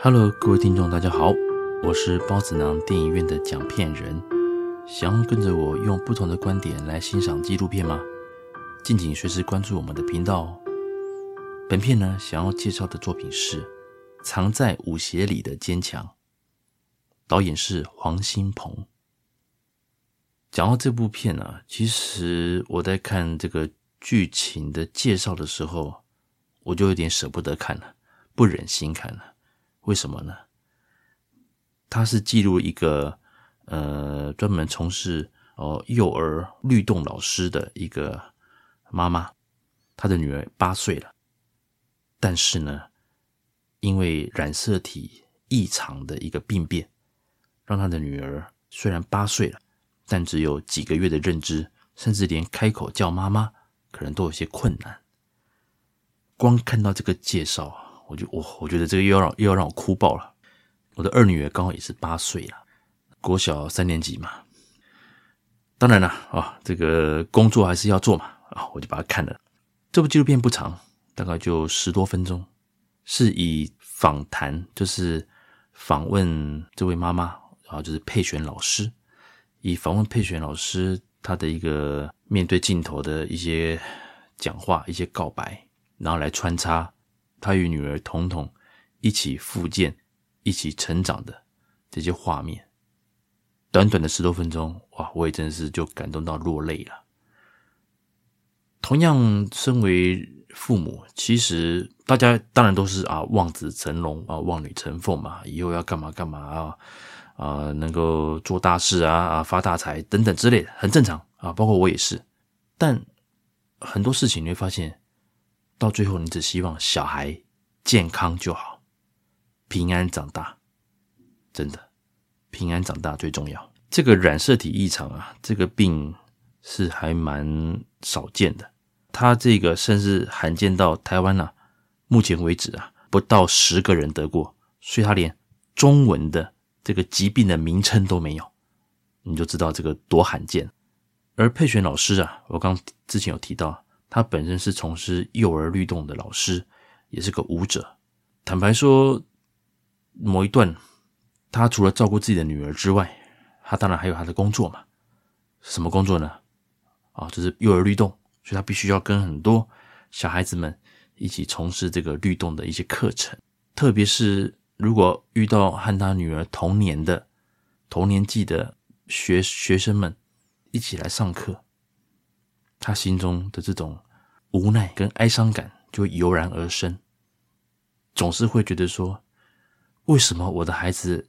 Hello，各位听众，大家好，我是包子囊电影院的讲片人。想要跟着我用不同的观点来欣赏纪录片吗？敬请随时关注我们的频道哦。本片呢，想要介绍的作品是《藏在舞鞋里的坚强》，导演是黄新鹏。讲到这部片呢，其实我在看这个剧情的介绍的时候，我就有点舍不得看了，不忍心看了。为什么呢？他是记录一个呃专门从事哦幼儿律动老师的一个妈妈，她的女儿八岁了，但是呢，因为染色体异常的一个病变，让她的女儿虽然八岁了，但只有几个月的认知，甚至连开口叫妈妈可能都有些困难。光看到这个介绍啊。我就我我觉得这个又要让又要让我哭爆了。我的二女儿刚好也是八岁了，国小三年级嘛。当然了啊，这个工作还是要做嘛啊，我就把它看了。这部纪录片不长，大概就十多分钟，是以访谈，就是访问这位妈妈，然后就是配选老师，以访问配选老师她的一个面对镜头的一些讲话、一些告白，然后来穿插。他与女儿彤彤一起复健、一起成长的这些画面，短短的十多分钟，哇！我也真是就感动到落泪了。同样，身为父母，其实大家当然都是啊，望子成龙啊，望女成凤嘛，以后要干嘛干嘛啊啊，能够做大事啊啊，发大财等等之类的，很正常啊。包括我也是，但很多事情你会发现。到最后，你只希望小孩健康就好，平安长大，真的平安长大最重要。这个染色体异常啊，这个病是还蛮少见的。他这个甚至罕见到台湾啊，目前为止啊，不到十个人得过，所以他连中文的这个疾病的名称都没有，你就知道这个多罕见。而佩璇老师啊，我刚之前有提到。他本身是从事幼儿律动的老师，也是个舞者。坦白说，某一段，他除了照顾自己的女儿之外，他当然还有他的工作嘛。什么工作呢？啊，就是幼儿律动，所以他必须要跟很多小孩子们一起从事这个律动的一些课程。特别是如果遇到和他女儿同年的、同年纪的学学生们一起来上课。他心中的这种无奈跟哀伤感就油然而生，总是会觉得说：为什么我的孩子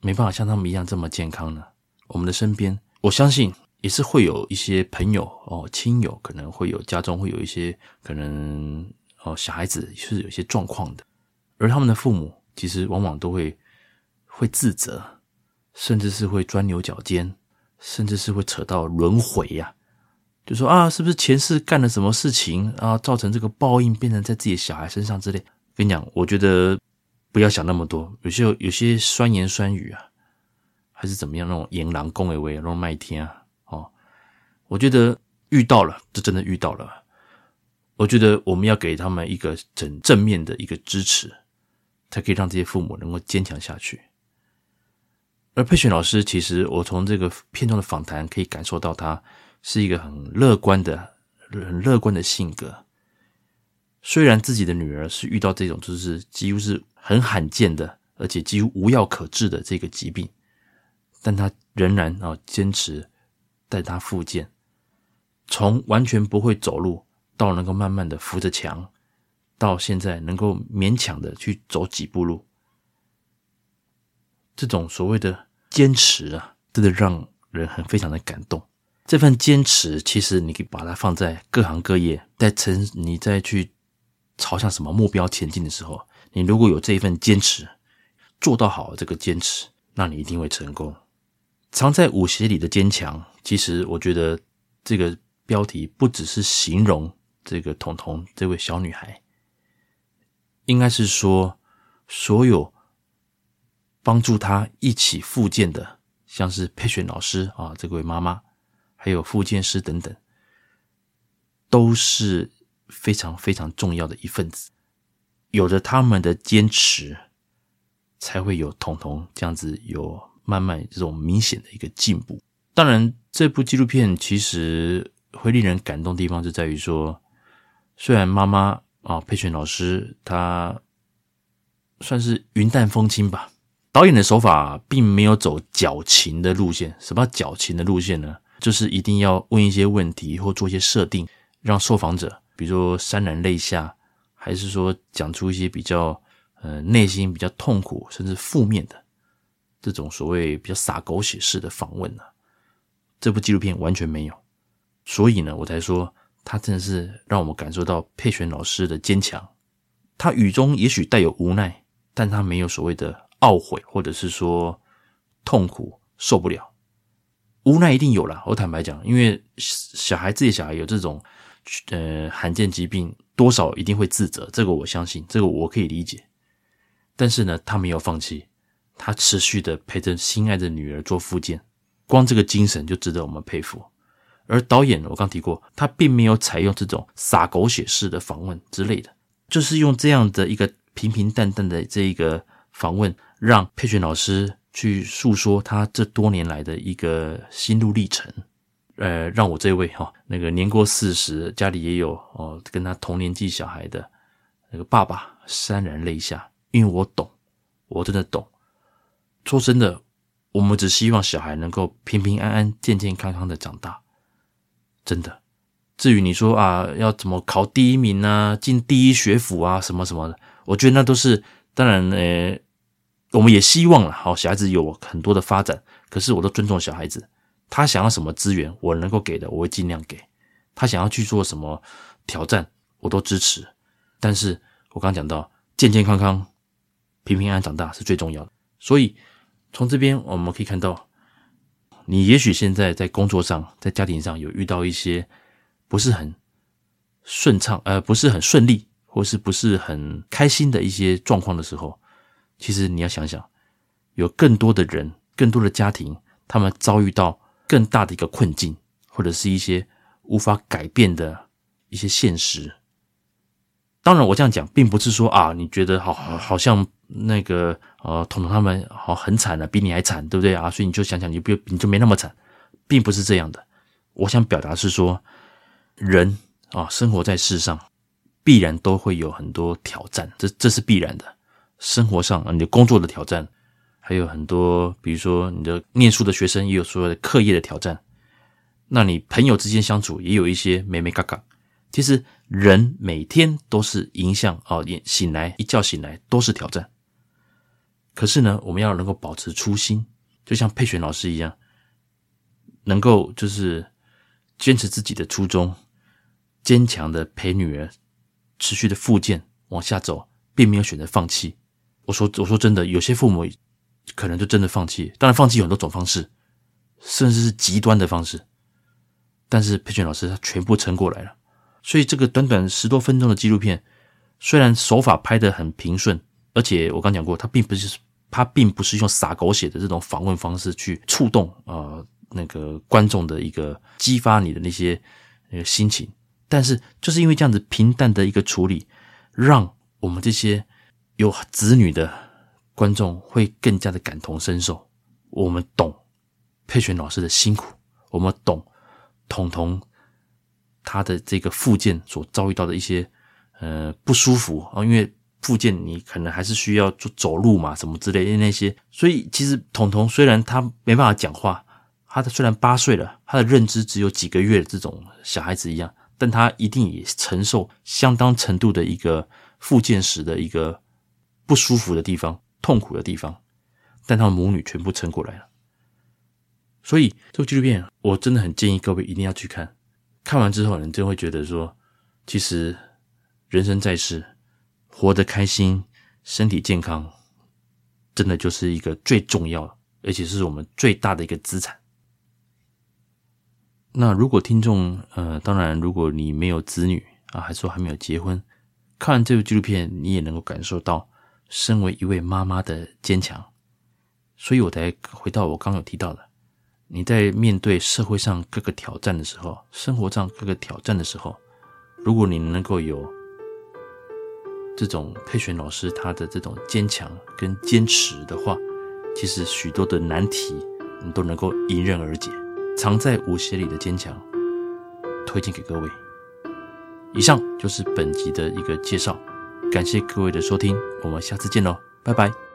没办法像他们一样这么健康呢？我们的身边，我相信也是会有一些朋友哦、亲友，可能会有家中会有一些可能哦小孩子是有些状况的，而他们的父母其实往往都会会自责，甚至是会钻牛角尖，甚至是会扯到轮回呀。就说啊，是不是前世干了什么事情啊，造成这个报应变成在自己的小孩身上之类？跟你讲，我觉得不要想那么多。有些有些酸言酸语啊，还是怎么样那种言狼恭维维那种麦天啊，哦，我觉得遇到了，就真的遇到了。我觉得我们要给他们一个正正面的一个支持，才可以让这些父母能够坚强下去。而佩璇老师，其实我从这个片中的访谈可以感受到他。是一个很乐观的、很乐观的性格。虽然自己的女儿是遇到这种就是几乎是很罕见的，而且几乎无药可治的这个疾病，但她仍然啊坚持带她复健，从完全不会走路到能够慢慢的扶着墙，到现在能够勉强的去走几步路，这种所谓的坚持啊，真的让人很非常的感动。这份坚持，其实你可以把它放在各行各业，在成你再去朝向什么目标前进的时候，你如果有这一份坚持，做到好这个坚持，那你一定会成功。藏在舞鞋里的坚强，其实我觉得这个标题不只是形容这个彤彤这位小女孩，应该是说所有帮助她一起复健的，像是佩璇老师啊，这位妈妈。还有复健师等等，都是非常非常重要的一份子。有着他们的坚持，才会有彤彤这样子有慢慢这种明显的一个进步。当然，这部纪录片其实会令人感动的地方就在于说，虽然妈妈啊佩璇老师她算是云淡风轻吧，导演的手法并没有走矫情的路线。什么叫矫情的路线呢？就是一定要问一些问题或做一些设定，让受访者比如说潸然泪下，还是说讲出一些比较呃内心比较痛苦甚至负面的这种所谓比较洒狗血式的访问呢？这部纪录片完全没有，所以呢，我才说他真的是让我们感受到佩璇老师的坚强。他语中也许带有无奈。但他没有所谓的懊悔，或者是说痛苦受不了，无奈一定有啦。我坦白讲，因为小孩自己小孩有这种呃罕见疾病，多少一定会自责，这个我相信，这个我可以理解。但是呢，他没有放弃，他持续的陪着心爱的女儿做复健，光这个精神就值得我们佩服。而导演，我刚提过，他并没有采用这种洒狗血式的访问之类的，就是用这样的一个。平平淡淡的这一个访问，让佩璇老师去诉说他这多年来的一个心路历程。呃，让我这位哈那个年过四十，家里也有哦跟他同年纪小孩的那个爸爸潸然泪下，因为我懂，我真的懂。说真的，我们只希望小孩能够平平安安、健健康康的长大，真的。至于你说啊，要怎么考第一名啊，进第一学府啊，什么什么的。我觉得那都是当然，呃，我们也希望了，好小孩子有很多的发展。可是我都尊重小孩子，他想要什么资源，我能够给的，我会尽量给。他想要去做什么挑战，我都支持。但是我刚刚讲到，健健康康、平平安安长大是最重要的。所以从这边我们可以看到，你也许现在在工作上、在家庭上有遇到一些不是很顺畅，呃，不是很顺利。或是不是很开心的一些状况的时候，其实你要想想，有更多的人、更多的家庭，他们遭遇到更大的一个困境，或者是一些无法改变的一些现实。当然，我这样讲，并不是说啊，你觉得好好好像那个呃，彤彤他们好很惨了，比你还惨，对不对啊？所以你就想想，你不你就没那么惨，并不是这样的。我想表达是说，人啊，生活在世上。必然都会有很多挑战，这这是必然的。生活上啊，你的工作的挑战，还有很多，比如说你的念书的学生也有所谓的课业的挑战。那你朋友之间相处也有一些美美嘎嘎。其实人每天都是迎向哦，醒来一觉醒来都是挑战。可是呢，我们要能够保持初心，就像佩璇老师一样，能够就是坚持自己的初衷，坚强的陪女儿。持续的复健往下走，并没有选择放弃。我说，我说真的，有些父母可能就真的放弃。当然，放弃有很多种方式，甚至是极端的方式。但是佩璇老师他全部撑过来了。所以这个短短十多分钟的纪录片，虽然手法拍得很平顺，而且我刚讲过，他并不是他并不是用洒狗血的这种访问方式去触动、呃、那个观众的一个激发你的那些那个心情。但是，就是因为这样子平淡的一个处理，让我们这些有子女的观众会更加的感同身受。我们懂佩璇老师的辛苦，我们懂彤彤他的这个附件所遭遇到的一些呃不舒服啊。因为附件你可能还是需要走走路嘛，什么之类的那些。所以，其实彤彤虽然他没办法讲话，他的虽然八岁了，他的认知只有几个月的这种小孩子一样。但他一定也承受相当程度的一个附件时的一个不舒服的地方、痛苦的地方，但他们母女全部撑过来了。所以这部纪录片，我真的很建议各位一定要去看。看完之后，你就会觉得说，其实人生在世，活得开心、身体健康，真的就是一个最重要，而且是我们最大的一个资产。那如果听众，呃，当然，如果你没有子女啊，还说还没有结婚，看完这部纪录片，你也能够感受到身为一位妈妈的坚强。所以我才回到我刚有提到的，你在面对社会上各个挑战的时候，生活上各个挑战的时候，如果你能够有这种佩璇老师他的这种坚强跟坚持的话，其实许多的难题你都能够迎刃而解。藏在舞鞋里的坚强，推荐给各位。以上就是本集的一个介绍，感谢各位的收听，我们下次见喽，拜拜。